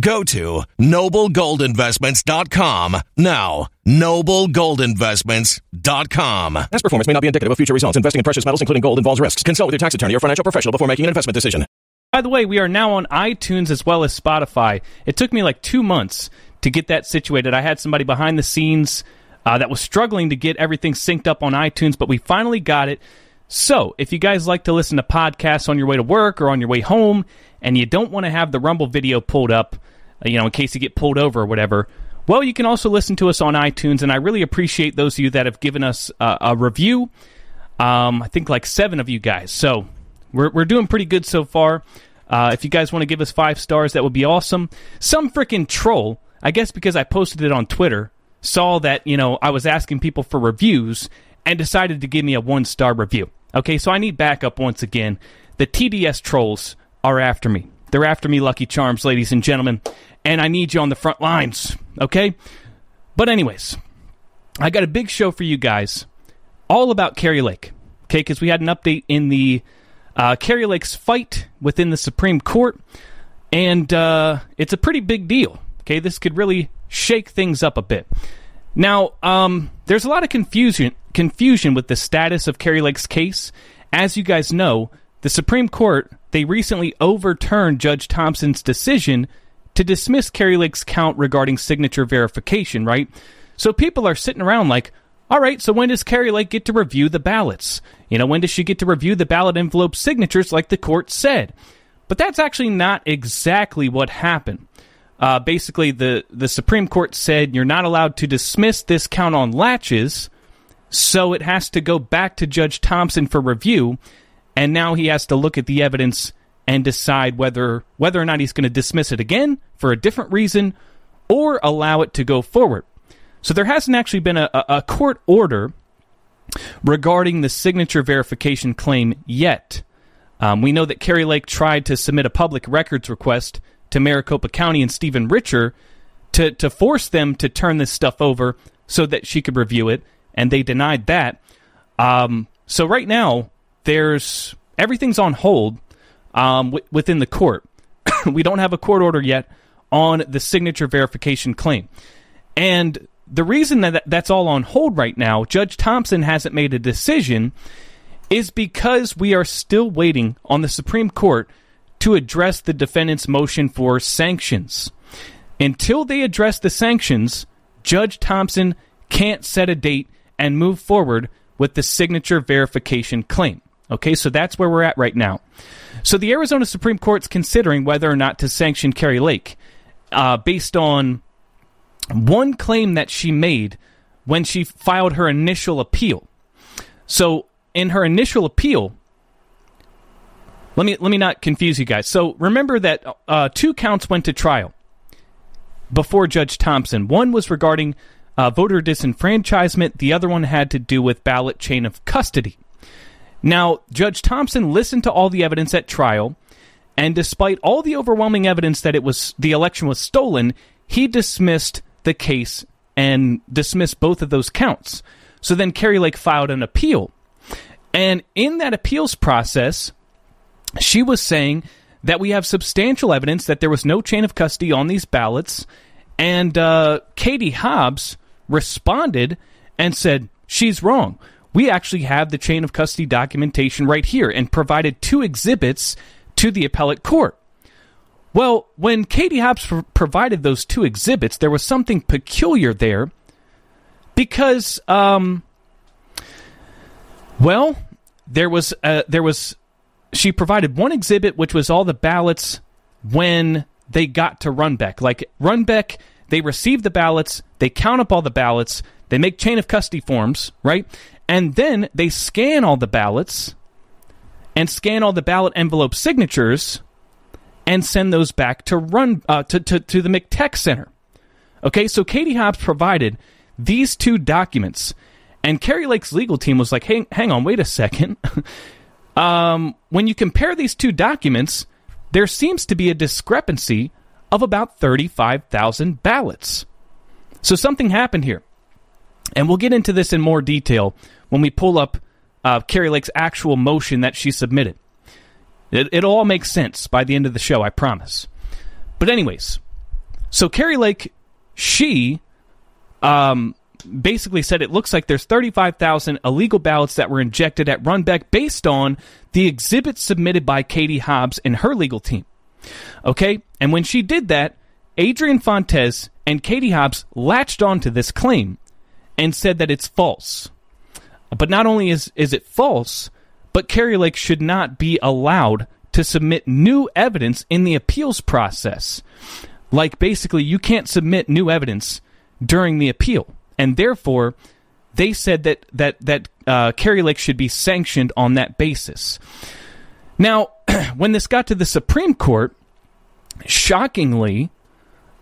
Go to noblegoldinvestments.com now. Noblegoldinvestments.com. Past performance may not be indicative of future results. Investing in precious metals, including gold, involves risks. Consult with your tax attorney or financial professional before making an investment decision. By the way, we are now on iTunes as well as Spotify. It took me like two months to get that situated. I had somebody behind the scenes uh, that was struggling to get everything synced up on iTunes, but we finally got it. So, if you guys like to listen to podcasts on your way to work or on your way home, and you don't want to have the Rumble video pulled up, uh, you know, in case you get pulled over or whatever, well, you can also listen to us on iTunes, and I really appreciate those of you that have given us uh, a review. Um, I think like seven of you guys. So, we're, we're doing pretty good so far. Uh, if you guys want to give us five stars, that would be awesome. Some freaking troll, I guess because I posted it on Twitter, saw that, you know, I was asking people for reviews and decided to give me a one star review. Okay, so I need backup once again. The TDS trolls are after me. They're after me, Lucky Charms, ladies and gentlemen, and I need you on the front lines, okay? But, anyways, I got a big show for you guys all about Kari Lake, okay? Because we had an update in the uh, Kari Lake's fight within the Supreme Court, and uh, it's a pretty big deal. Okay, this could really shake things up a bit. Now, um, there's a lot of confusion confusion with the status of Kari Lake's case. As you guys know, the Supreme Court they recently overturned Judge Thompson's decision to dismiss Kari Lake's count regarding signature verification. Right, so people are sitting around like, all right, so when does Kari Lake get to review the ballots? You know, when does she get to review the ballot envelope signatures like the court said? But that's actually not exactly what happened. Uh, basically, the, the Supreme Court said you're not allowed to dismiss this count on laches, so it has to go back to Judge Thompson for review, and now he has to look at the evidence and decide whether whether or not he's going to dismiss it again for a different reason or allow it to go forward. So there hasn't actually been a, a court order regarding the signature verification claim yet. Um, we know that Kari Lake tried to submit a public records request to Maricopa County and Stephen Richer to, to force them to turn this stuff over so that she could review it, and they denied that. Um, so right now, there's everything's on hold um, w- within the court. we don't have a court order yet on the signature verification claim. And the reason that that's all on hold right now, Judge Thompson hasn't made a decision, is because we are still waiting on the Supreme Court to address the defendant's motion for sanctions. Until they address the sanctions, Judge Thompson can't set a date and move forward with the signature verification claim. Okay, so that's where we're at right now. So the Arizona Supreme Court's considering whether or not to sanction Kari Lake uh, based on one claim that she made when she filed her initial appeal. So in her initial appeal, let me let me not confuse you guys. So remember that uh, two counts went to trial before Judge Thompson. One was regarding uh, voter disenfranchisement. The other one had to do with ballot chain of custody. Now, Judge Thompson listened to all the evidence at trial, and despite all the overwhelming evidence that it was the election was stolen, he dismissed the case and dismissed both of those counts. So then Kari Lake filed an appeal. And in that appeals process, she was saying that we have substantial evidence that there was no chain of custody on these ballots. And uh, Katie Hobbs responded and said, She's wrong. We actually have the chain of custody documentation right here and provided two exhibits to the appellate court. Well, when Katie Hobbs pr- provided those two exhibits, there was something peculiar there because, um, well, there was uh, there was she provided one exhibit which was all the ballots when they got to Runbeck. Like Runbeck, they receive the ballots, they count up all the ballots, they make chain of custody forms, right? And then they scan all the ballots and scan all the ballot envelope signatures and send those back to run uh, to, to, to the MCTEC Center. Okay, so Katie Hobbs provided these two documents, and Kari Lake's legal team was like, "Hey, hang on, wait a second. um, when you compare these two documents, there seems to be a discrepancy of about thirty-five thousand ballots. So something happened here, and we'll get into this in more detail when we pull up uh, Kari Lake's actual motion that she submitted. It, it'll all make sense by the end of the show, I promise. But, anyways, so Kari Lake, she um, basically said it looks like there's 35,000 illegal ballots that were injected at Runbeck based on the exhibits submitted by Katie Hobbs and her legal team. Okay? And when she did that, Adrian Fontes and Katie Hobbs latched onto this claim and said that it's false. But not only is, is it false, but Kari Lake should not be allowed to submit new evidence in the appeals process. Like basically, you can't submit new evidence during the appeal, and therefore, they said that that that uh, Kari Lake should be sanctioned on that basis. Now, when this got to the Supreme Court, shockingly,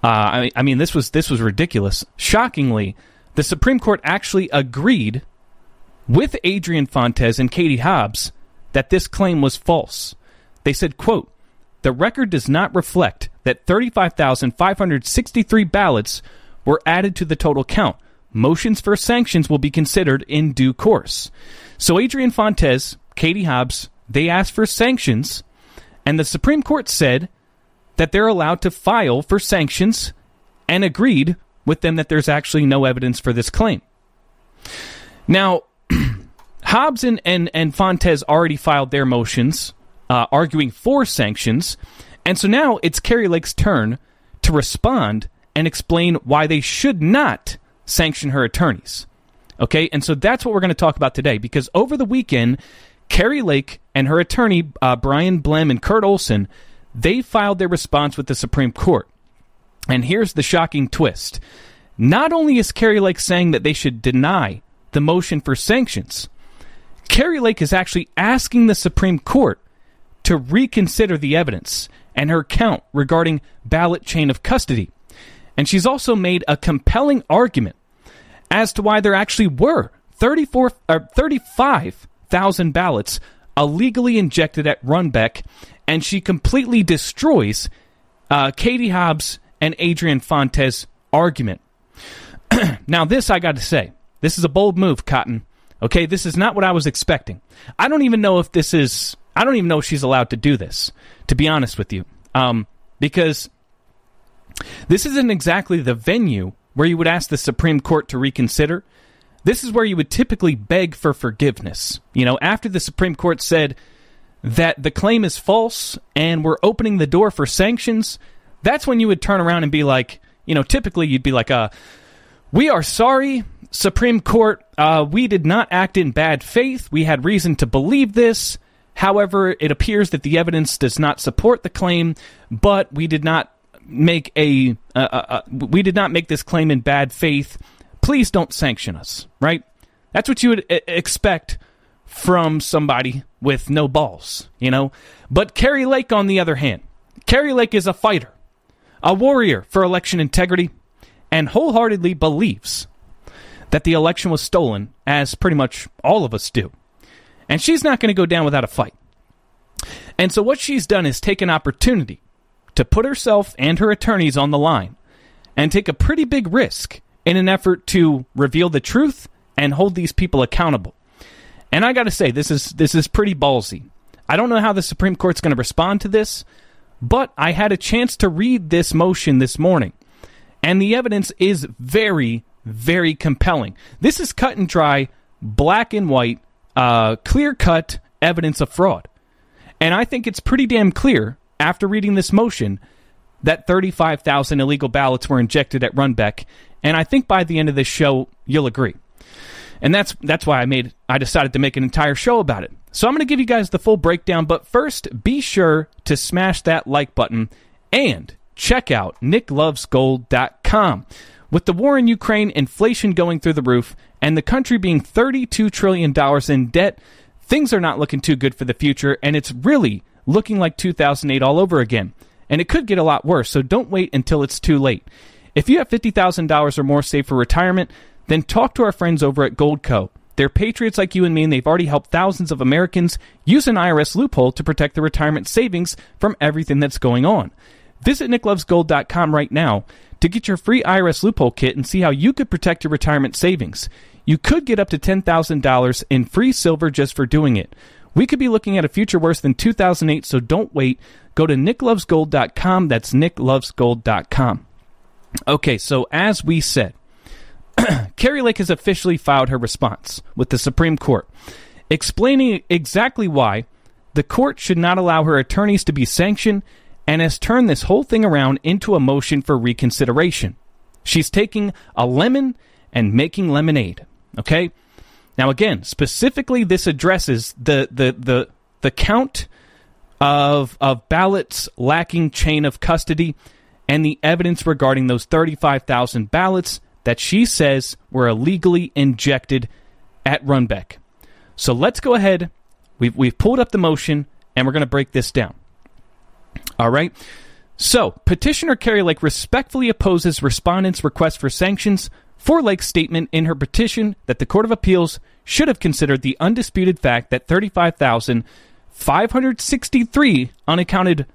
uh, I, I mean this was this was ridiculous. Shockingly, the Supreme Court actually agreed with Adrian Fontes and Katie Hobbs that this claim was false. They said, quote, the record does not reflect that 35,563 ballots were added to the total count. Motions for sanctions will be considered in due course. So Adrian Fontes, Katie Hobbs, they asked for sanctions, and the Supreme Court said that they're allowed to file for sanctions and agreed with them that there's actually no evidence for this claim. Now, Hobbs and, and, and Fontes already filed their motions uh, arguing for sanctions, and so now it's Kari Lake's turn to respond and explain why they should not sanction her attorneys. Okay, and so that's what we're going to talk about today because over the weekend, Kari Lake and her attorney, uh, Bryan Blehm and Kurt Olsen, they filed their response with the Supreme Court. And here's the shocking twist. Not only is Kari Lake saying that they should deny the motion for sanctions, Kari Lake is actually asking the Supreme Court to reconsider the evidence and her count regarding ballot chain of custody. And she's also made a compelling argument as to why there actually were 34 or 35,000 ballots illegally injected at Runbeck, and she completely destroys uh, Katie Hobbs and Adrian Fontes' argument. now, this I got to say, this is a bold move, Cotton. Okay, this is not what I was expecting. I don't even know if this is. I don't even know if she's allowed to do this. To be honest with you, um, because this isn't exactly the venue where you would ask the Supreme Court to reconsider. This is where you would typically beg for forgiveness. You know, after the Supreme Court said that the claim is false and we're opening the door for sanctions, that's when you would turn around and be like, you know, typically you'd be like, uh, we are sorry, Supreme Court, uh, we did not act in bad faith. We had reason to believe this. However, it appears that the evidence does not support the claim, but we did not make a uh, uh, uh, we did not make this claim in bad faith. Please don't sanction us, right? That's what you would expect from somebody with no balls, you know. But Kari Lake, on the other hand, Kari Lake is a fighter, a warrior for election integrity, and wholeheartedly believes that the election was stolen, as pretty much all of us do. And she's not going to go down without a fight. And so what she's done is take an opportunity to put herself and her attorneys on the line and take a pretty big risk in an effort to reveal the truth and hold these people accountable. And I got to say this is this is pretty ballsy. I don't know how the Supreme Court's going to respond to this, but I had a chance to read this motion this morning. And the evidence is very very compelling. This is cut and dry, black and white, uh, clear cut evidence of fraud. And I think it's pretty damn clear after reading this motion that 35,000 illegal ballots were injected at Runbeck, and I think by the end of this show you'll agree. And that's that's why I made I decided to make an entire show about it. So I'm going to give you guys the full breakdown, but first be sure to smash that like button and check out nicklovesgold.com. With the war in Ukraine, inflation going through the roof, and the country being $32 trillion in debt, things are not looking too good for the future, and it's really looking like 2008 all over again. And it could get a lot worse, so don't wait until it's too late. If you have $50,000 or more saved for retirement, then talk to our friends over at Goldco. They're patriots like you and me, and they've already helped thousands of Americans use an IRS loophole to protect their retirement savings from everything that's going on. Visit nicklovesgold.com right now to get your free IRS loophole kit and see how you could protect your retirement savings. You could get up to $10,000 in free silver just for doing it. We could be looking at a future worse than 2008, so don't wait. Go to nicklovesgold.com. That's nicklovesgold.com. Okay, so as we said, Kari Lake has officially filed her response with the Supreme Court, explaining exactly why the court should not allow her attorneys to be sanctioned and has turned this whole thing around into a motion for reconsideration. She's taking a lemon and making lemonade. Okay? Now again, specifically this addresses the the the, the count of of ballots lacking chain of custody and the evidence regarding those 35,000 ballots that she says were illegally injected at Runbeck. So let's go ahead. We've, we've pulled up the motion and we're going to break this down. All right. So, petitioner Kari Lake respectfully opposes respondents' request for sanctions for Lake's statement in her petition that the Court of Appeals should have considered the undisputed fact that 35,563 unaccounted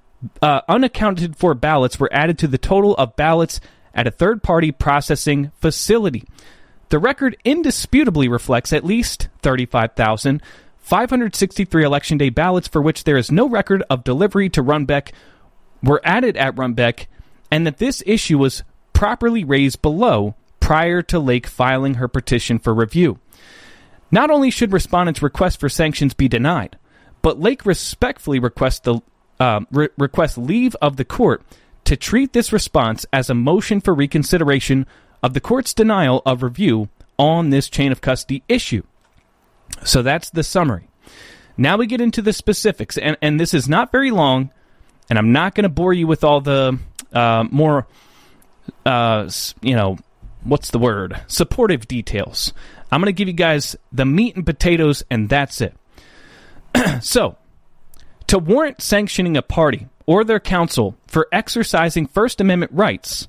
uh, unaccounted for ballots were added to the total of ballots at a third party processing facility. The record indisputably reflects at least 35,563 election day ballots for which there is no record of delivery to Runbeck were added at Runbeck, and that this issue was properly raised below prior to Lake filing her petition for review. Not only should respondents' request for sanctions be denied, but Lake respectfully requests the uh, re- request leave of the court to treat this response as a motion for reconsideration of the court's denial of review on this chain of custody issue. So that's the summary. Now we get into the specifics, and, and this is not very long, and I'm not going to bore you with all the uh, more, uh, you know, what's the word? Supportive details. I'm going to give you guys the meat and potatoes, and that's it. so, to warrant sanctioning a party or their counsel for exercising First Amendment rights,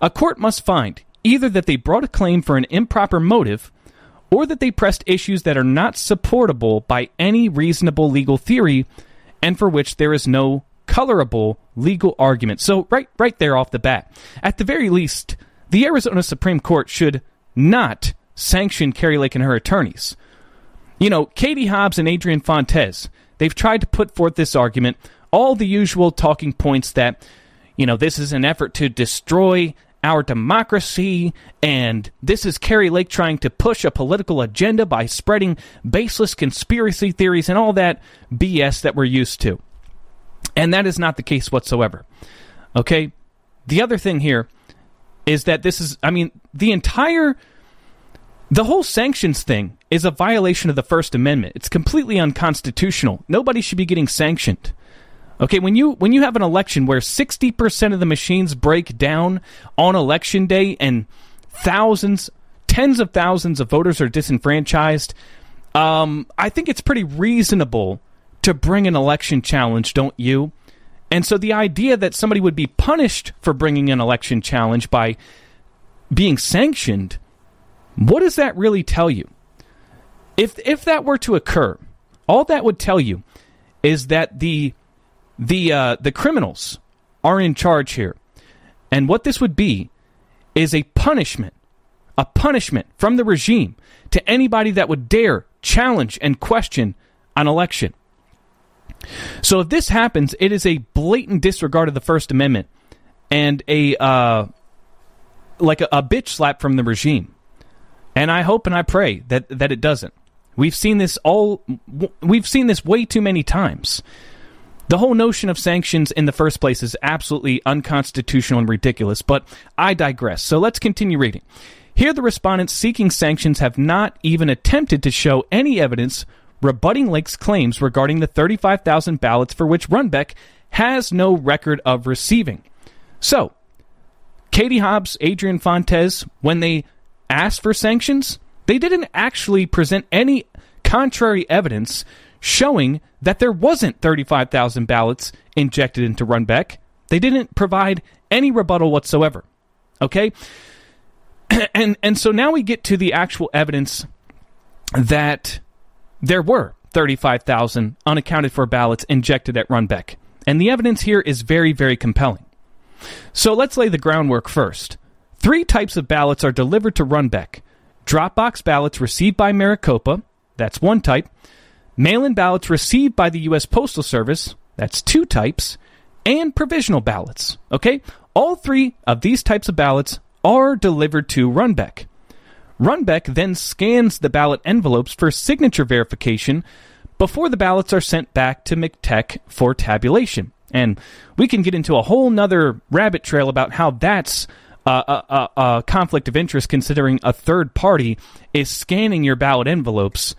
a court must find either that they brought a claim for an improper motive or that they pressed issues that are not supportable by any reasonable legal theory and for which there is no colorable legal argument. So right right there off the bat. At the very least, the Arizona Supreme Court should not sanction Kari Lake and her attorneys. You know, Katie Hobbs and Adrian Fontes, they've tried to put forth this argument, all the usual talking points that, you know, this is an effort to destroy our democracy, and this is Kari Lake trying to push a political agenda by spreading baseless conspiracy theories and all that BS that we're used to. And that is not the case whatsoever. Okay? The other thing here is that this is, I mean, the entire, the whole sanctions thing is a violation of the First Amendment. It's completely unconstitutional. Nobody should be getting sanctioned. Okay, when you when you have an election where 60% of the machines break down on election day and thousands, tens of thousands of voters are disenfranchised, um, I think it's pretty reasonable to bring an election challenge, don't you? And so the idea that somebody would be punished for bringing an election challenge by being sanctioned, what does that really tell you? If if that were to occur, all that would tell you is that the the uh, the criminals are in charge here, and what this would be is a punishment, a punishment from the regime to anybody that would dare challenge and question an election. So if this happens, it is a blatant disregard of the First Amendment and a uh, like a, a bitch slap from the regime. And I hope and I pray that that it doesn't. We've seen this all. We've seen this way too many times. The whole notion of sanctions in the first place is absolutely unconstitutional and ridiculous, but I digress. So let's continue reading. Here, the respondents seeking sanctions have not even attempted to show any evidence rebutting Lake's claims regarding the 35,000 ballots for which Runbeck has no record of receiving. So, Katie Hobbs, Adrian Fontes, when they asked for sanctions, they didn't actually present any contrary evidence showing that there wasn't 35,000 ballots injected into Runbeck. They didn't provide any rebuttal whatsoever. Okay? And and so now we get to the actual evidence that there were 35,000 unaccounted for ballots injected at Runbeck. And the evidence here is very very compelling. So let's lay the groundwork first. Three types of ballots are delivered to Runbeck. Dropbox ballots received by Maricopa, that's one type. Mail in ballots received by the U.S. Postal Service, that's two types. And provisional ballots, okay? All three of these types of ballots are delivered to Runbeck. Runbeck then scans the ballot envelopes for signature verification before the ballots are sent back to MCTEC for tabulation. And we can get into a whole nother rabbit trail about how that's a, a, a, conflict of interest considering a third party is scanning your ballot envelopes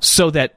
so that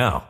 now.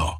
now.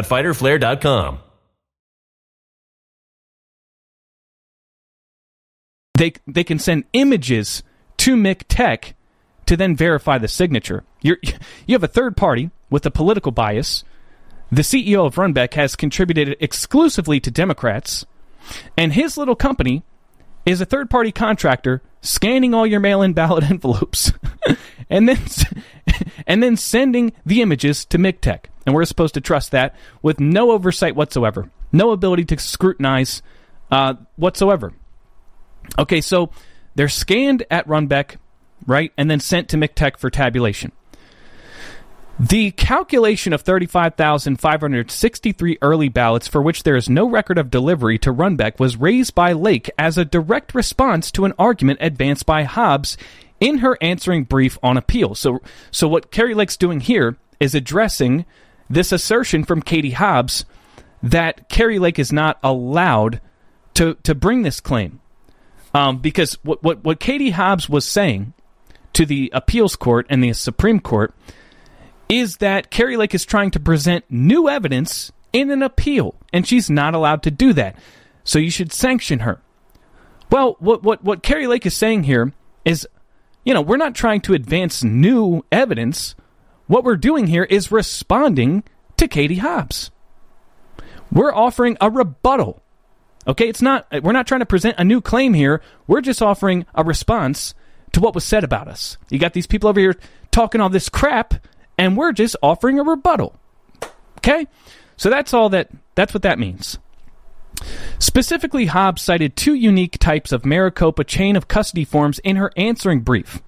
fighterflare.com. They they can send images to MCTEC to then verify the signature. You're, you have a third party with a political bias. The CEO of Runbeck has contributed exclusively to Democrats, and his little company is a third party contractor scanning all your mail in ballot envelopes and then and then sending the images to MCTEC. And we're supposed to trust that with no oversight whatsoever, no ability to scrutinize uh, whatsoever. Okay, so they're scanned at Runbeck, right, and then sent to MCTEC for tabulation. The calculation of 35,563 early ballots for which there is no record of delivery to Runbeck was raised by Lake as a direct response to an argument advanced by Hobbs in her answering brief on appeal. So, so what Kari Lake's doing here is addressing this assertion from Katie Hobbs that Kari Lake is not allowed to, to bring this claim. Um, because what, what, what Katie Hobbs was saying to the appeals court and the Supreme Court is that Kari Lake is trying to present new evidence in an appeal, and she's not allowed to do that. So you should sanction her. Well, what, what, what Kari Lake is saying here is, you know, we're not trying to advance new evidence. What we're doing here is responding to Katie Hobbs. We're offering a rebuttal. Okay, it's not we're not trying to present a new claim here. We're just offering a response to what was said about us. You got these people over here talking all this crap and we're just offering a rebuttal. Okay? So that's all that that's what that means. Specifically, Hobbs cited two unique types of Maricopa chain of custody forms in her answering brief.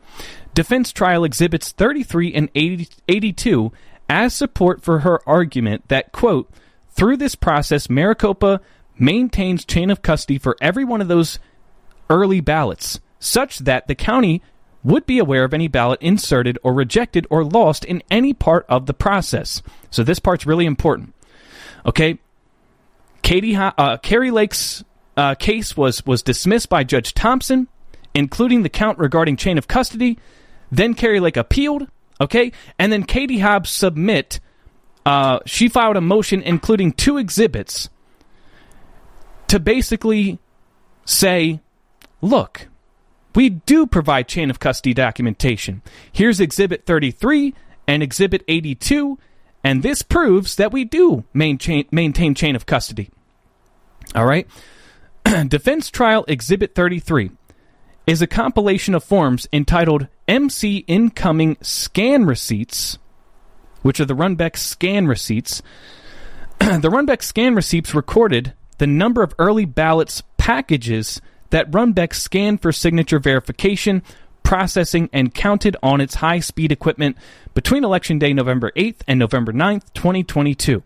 Defense trial exhibits 33 and 80, 82 as support for her argument that, quote, through this process, Maricopa maintains chain of custody for every one of those early ballots, such that the county would be aware of any ballot inserted or rejected or lost in any part of the process. So this part's really important. Okay, Katie uh, Kari Lake's uh, case was was dismissed by Judge Thompson including the count regarding chain of custody. Then Kari Lake appealed, okay? And then Katie Hobbs submit, uh, she filed a motion including two exhibits to basically say, look, we do provide chain of custody documentation. Here's Exhibit 33 and Exhibit 82, and this proves that we do maintain, maintain chain of custody. All right? Defense Trial Exhibit 33 is a compilation of forms entitled MC Incoming Scan Receipts, which are the Runbeck scan receipts. the Runbeck scan receipts recorded the number of early ballots packages that Runbeck scanned for signature verification, processing, and counted on its high speed equipment between Election Day November 8th and November 9th, 2022.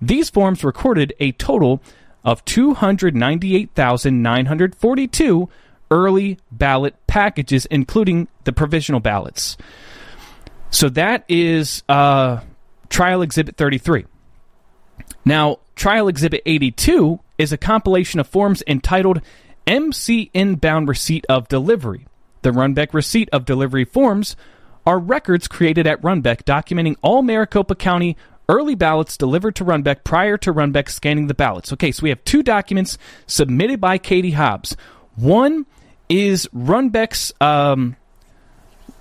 These forms recorded a total of 298,942 early ballot packages, including the provisional ballots. So that is uh, Trial Exhibit 33. Now, Trial Exhibit 82 is a compilation of forms entitled MC Inbound Receipt of Delivery. The Runbeck Receipt of Delivery forms are records created at Runbeck documenting all Maricopa County early ballots delivered to Runbeck prior to Runbeck scanning the ballots. Okay, so we have two documents submitted by Katie Hobbs. One is Runbeck's um,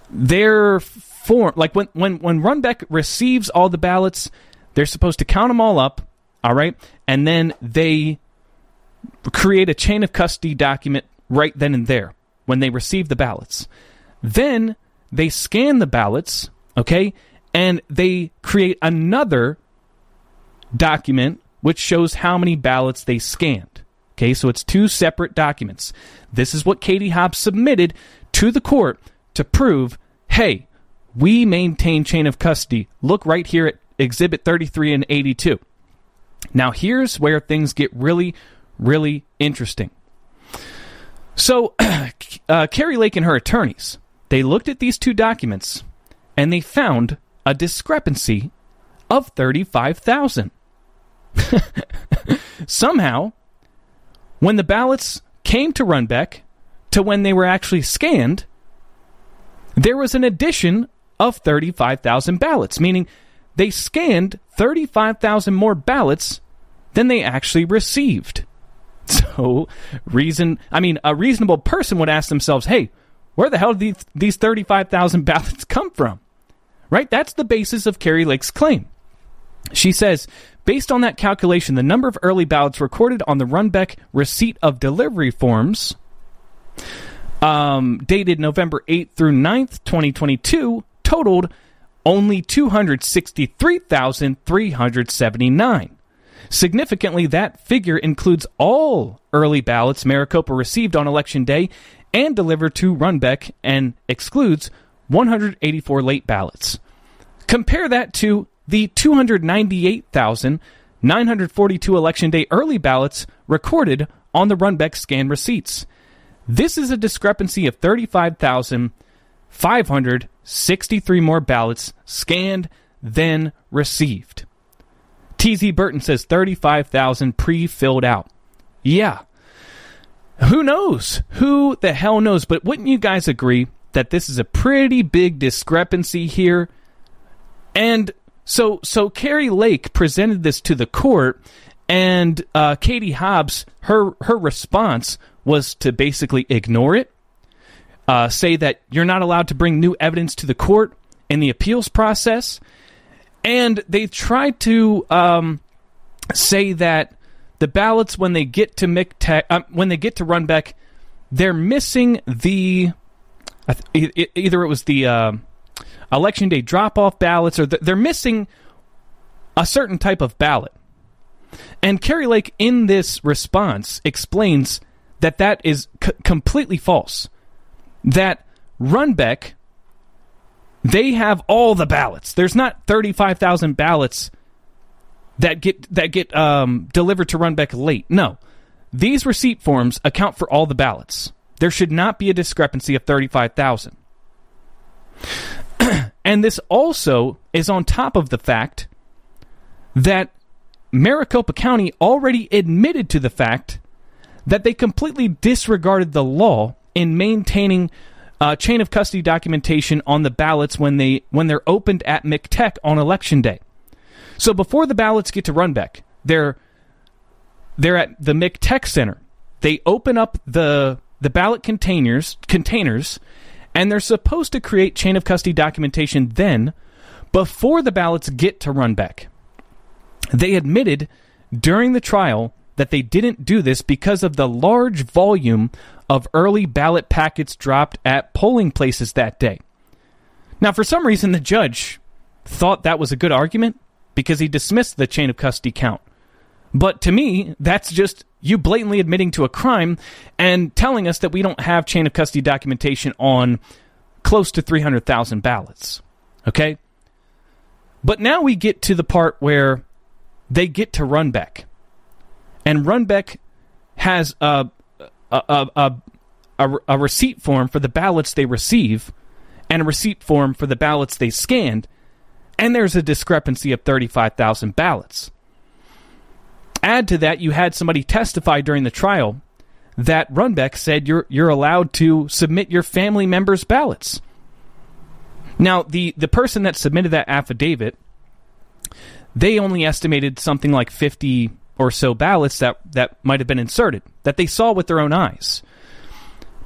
their form, like when when when Runbeck receives all the ballots, they're supposed to count them all up, all right, and then they create a chain of custody document right then and there when they receive the ballots. Then they scan the ballots, okay, and they create another document which shows how many ballots they scanned. Okay, so it's two separate documents. This is what Katie Hobbs submitted to the court to prove hey, we maintain chain of custody. Look right here at Exhibit 33 and 82. Now, here's where things get really, really interesting. So, uh, Kari Lake and her attorneys, they looked at these two documents and they found a discrepancy of 35,000. Somehow, when the ballots came to Runbeck to when they were actually scanned, there was an addition of 35,000 ballots, meaning they scanned 35,000 more ballots than they actually received. So, reason, I mean, a reasonable person would ask themselves, hey, where the hell did these, these 35,000 ballots come from? Right? That's the basis of Kari Lake's claim. She says, based on that calculation, the number of early ballots recorded on the Runbeck receipt of delivery forms, um, dated November 8th through 9th, 2022, totaled only 263,379. Significantly, that figure includes all early ballots Maricopa received on Election Day and delivered to Runbeck and excludes 184 late ballots. Compare that to the 298,942 Election Day early ballots recorded on the Runbeck scan receipts. This is a discrepancy of 35,563 more ballots scanned than received. TZ Burton says 35,000 pre filled out. Yeah. Who knows? Who the hell knows? But wouldn't you guys agree that this is a pretty big discrepancy here? And so, so Kari Lake presented this to the court, and uh, Katie Hobbs, her her response was to basically ignore it, uh, say that you're not allowed to bring new evidence to the court in the appeals process, and they tried to um, say that the ballots when they get to MCTEC, uh, when they get to Runbeck, they're missing the either it was the uh, election day drop off ballots or they're missing a certain type of ballot. And Kari Lake, in this response, explains that that is c- completely false. That Runbeck they have all the ballots. There's not 35,000 ballots that get that get um, delivered to Runbeck late. No, these receipt forms account for all the ballots. There should not be a discrepancy of 35,000. And this also is on top of the fact that Maricopa County already admitted to the fact that they completely disregarded the law in maintaining uh, chain of custody documentation on the ballots when they when they're opened at MCTEC on election day. So before the ballots get to Runbeck, they're they're at the MCTEC Center. They open up the the ballot containers containers, and they're supposed to create chain of custody documentation then before the ballots get to Runbeck. They admitted during the trial that they didn't do this because of the large volume of early ballot packets dropped at polling places that day. Now, for some reason, the judge thought that was a good argument because he dismissed the chain of custody count. But to me, that's just you blatantly admitting to a crime and telling us that we don't have chain of custody documentation on close to 300,000 ballots. Okay? But now we get to the part where they get to Runbeck. And Runbeck has a, a, a, a, a receipt form for the ballots they receive and a receipt form for the ballots they scanned. And there's a discrepancy of 35,000 ballots. Add to that, you had somebody testify during the trial that Runbeck said you're you're allowed to submit your family members' ballots. Now, the the person that submitted that affidavit, they only estimated something like 50 or so ballots that that might have been inserted that they saw with their own eyes.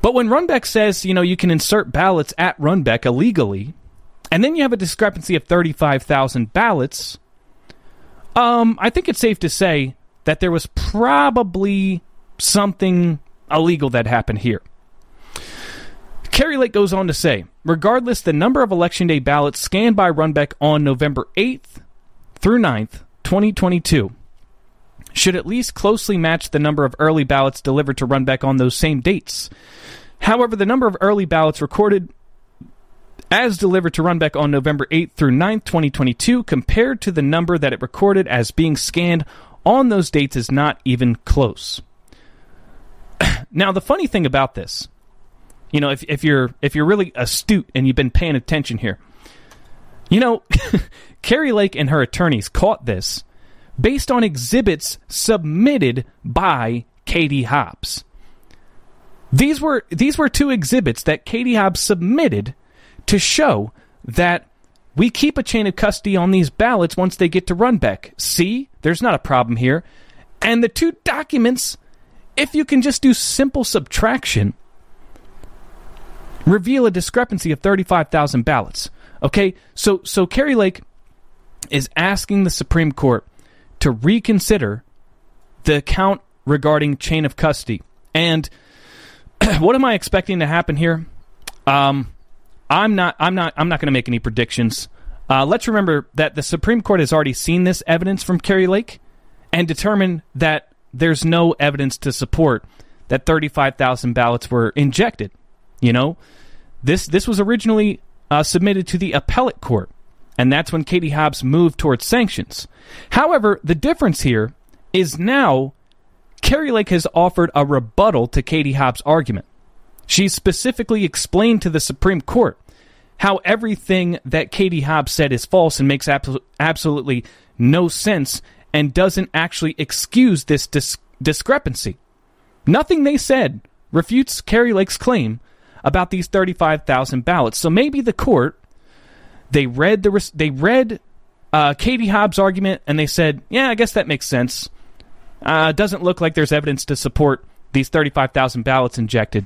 But when Runbeck says, you know, you can insert ballots at Runbeck illegally, and then you have a discrepancy of 35,000 ballots, um, I think it's safe to say that there was probably something illegal that happened here. Kari Lake goes on to say, regardless, the number of Election Day ballots scanned by Runbeck on November 8th through 9th, 2022, should at least closely match the number of early ballots delivered to Runbeck on those same dates. However, the number of early ballots recorded as delivered to Runbeck on November 8th through 9th, 2022, compared to the number that it recorded as being scanned on those dates is not even close. now, the funny thing about this, you know, if, if you're if you're really astute and you've been paying attention here, you know, Kari Lake and her attorneys caught this based on exhibits submitted by Katie Hobbs. These were these were two exhibits that Katie Hobbs submitted to show that we keep a chain of custody on these ballots once they get to Runbeck. See, there's not a problem here. And the two documents, if you can just do simple subtraction, reveal a discrepancy of 35,000 ballots. Okay, so so Kari Lake is asking the Supreme Court to reconsider the count regarding chain of custody. And what am I expecting to happen here? Um, I'm not. I'm not. I'm not going to make any predictions. Uh, let's remember that the Supreme Court has already seen this evidence from Kari Lake and determined that there's no evidence to support that 35,000 ballots were injected. You know, this this was originally uh, submitted to the appellate court, and that's when Katie Hobbs moved towards sanctions. However, the difference here is now Kari Lake has offered a rebuttal to Katie Hobbs' argument. She specifically explained to the Supreme Court how everything that Katie Hobbs said is false and makes ab- absolutely no sense and doesn't actually excuse this dis- discrepancy. Nothing they said refutes Kari Lake's claim about these 35,000 ballots. So maybe the court they read the res- they read uh, Katie Hobbs' argument and they said, "Yeah, I guess that makes sense." Uh, doesn't look like there's evidence to support these 35,000 ballots injected.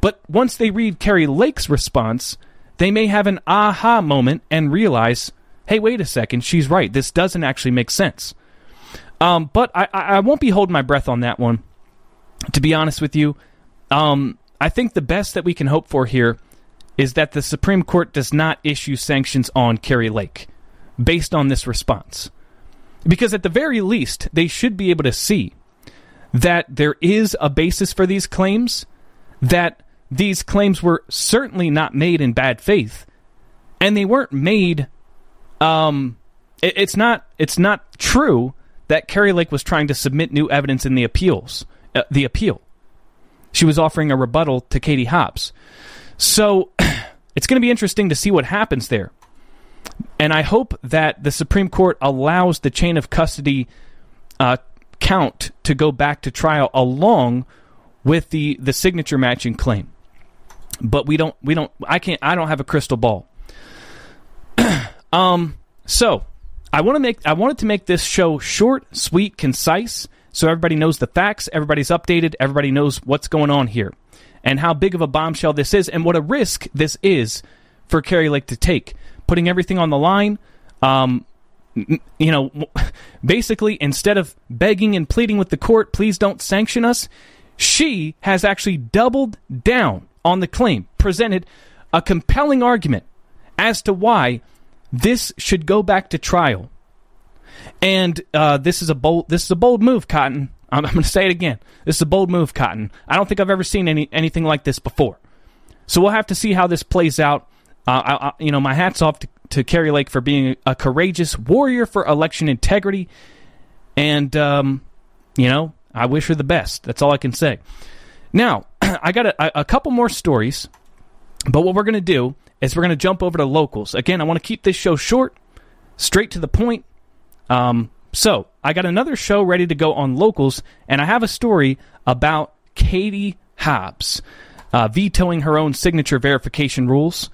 But once they read Kari Lake's response, they may have an aha moment and realize, hey, wait a second, she's right. This doesn't actually make sense. Um, but I, I won't be holding my breath on that one. To be honest with you, um, I think the best that we can hope for here is that the Supreme Court does not issue sanctions on Kari Lake based on this response. Because at the very least, they should be able to see that there is a basis for these claims, that these claims were certainly not made in bad faith, and they weren't made. Um, it, it's not. It's not true that Kari Lake was trying to submit new evidence in the appeals. Uh, the appeal. She was offering a rebuttal to Katie Hobbs. So it's going to be interesting to see what happens there. And I hope that the Supreme Court allows the chain of custody uh, count to go back to trial along with the, the signature matching claim. But we don't we don't I can't I don't have a crystal ball. um so I want to make I wanted to make this show short, sweet, concise so everybody knows the facts, everybody's updated, everybody knows what's going on here and how big of a bombshell this is and what a risk this is for Kari Lake to take, putting everything on the line. Um, you know, basically, instead of begging and pleading with the court, please don't sanction us, she has actually doubled down on the claim, presented a compelling argument as to why this should go back to trial. And uh, this is a bold this is a bold move, Cotton. I'm, I'm going to say it again. This is a bold move, Cotton. I don't think I've ever seen any anything like this before. So we'll have to see how this plays out. Uh, I, I, you know, my hats off to, to Kari Lake for being a courageous warrior for election integrity, and um, you know, I wish her the best. That's all I can say. Now, I got a, a couple more stories, but what we're going to do is we're going to jump over to locals. Again, I want to keep this show short, straight to the point. Um, so, I got another show ready to go on locals, and I have a story about Katie Hobbs uh, vetoing her own signature verification rules,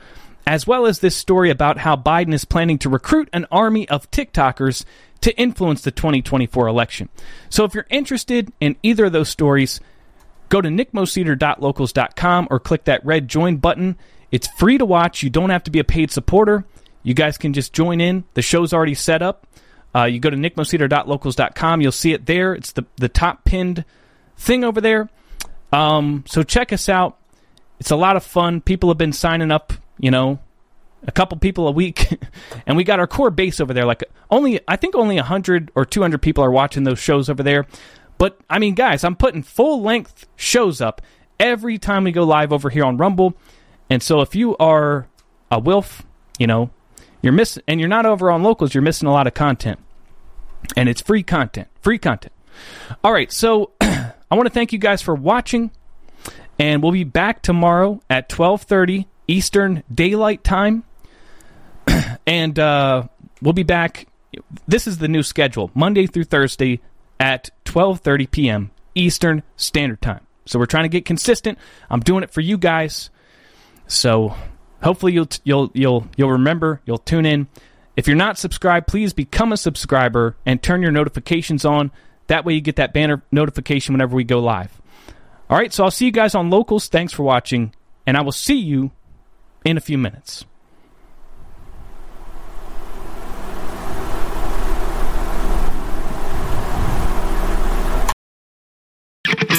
as well as this story about how Biden is planning to recruit an army of TikTokers to influence the 2024 election. So, if you're interested in either of those stories, go to nickmoseder.locals.com or click that red join button. It's free to watch. You don't have to be a paid supporter. You guys can just join in. The show's already set up. Uh, you go to nickmoseder.locals.com. You'll see it there. It's the, the top pinned thing over there. Um, so check us out. It's a lot of fun. People have been signing up, you know, a couple people a week. and we got our core base over there. Like only, I think only 100 or 200 people are watching those shows over there. But I mean, guys, I'm putting full length shows up every time we go live over here on Rumble. And so if you are a WILF, you know, you're missing, and you're not over on locals, you're missing a lot of content and it's free content. Free content. All right, so I want to thank you guys for watching, and we'll be back tomorrow at 12:30 Eastern Daylight Time, and uh, we'll be back. This is the new schedule: Monday through Thursday at 12:30 p.m. Eastern Standard Time. So we're trying to get consistent. I'm doing it for you guys. So hopefully you'll you'll you'll you'll remember. You'll tune in. If you're not subscribed, please become a subscriber and turn your notifications on. That way you get that banner notification whenever we go live. All right, so I'll see you guys on locals. Thanks for watching, and I will see you in a few minutes.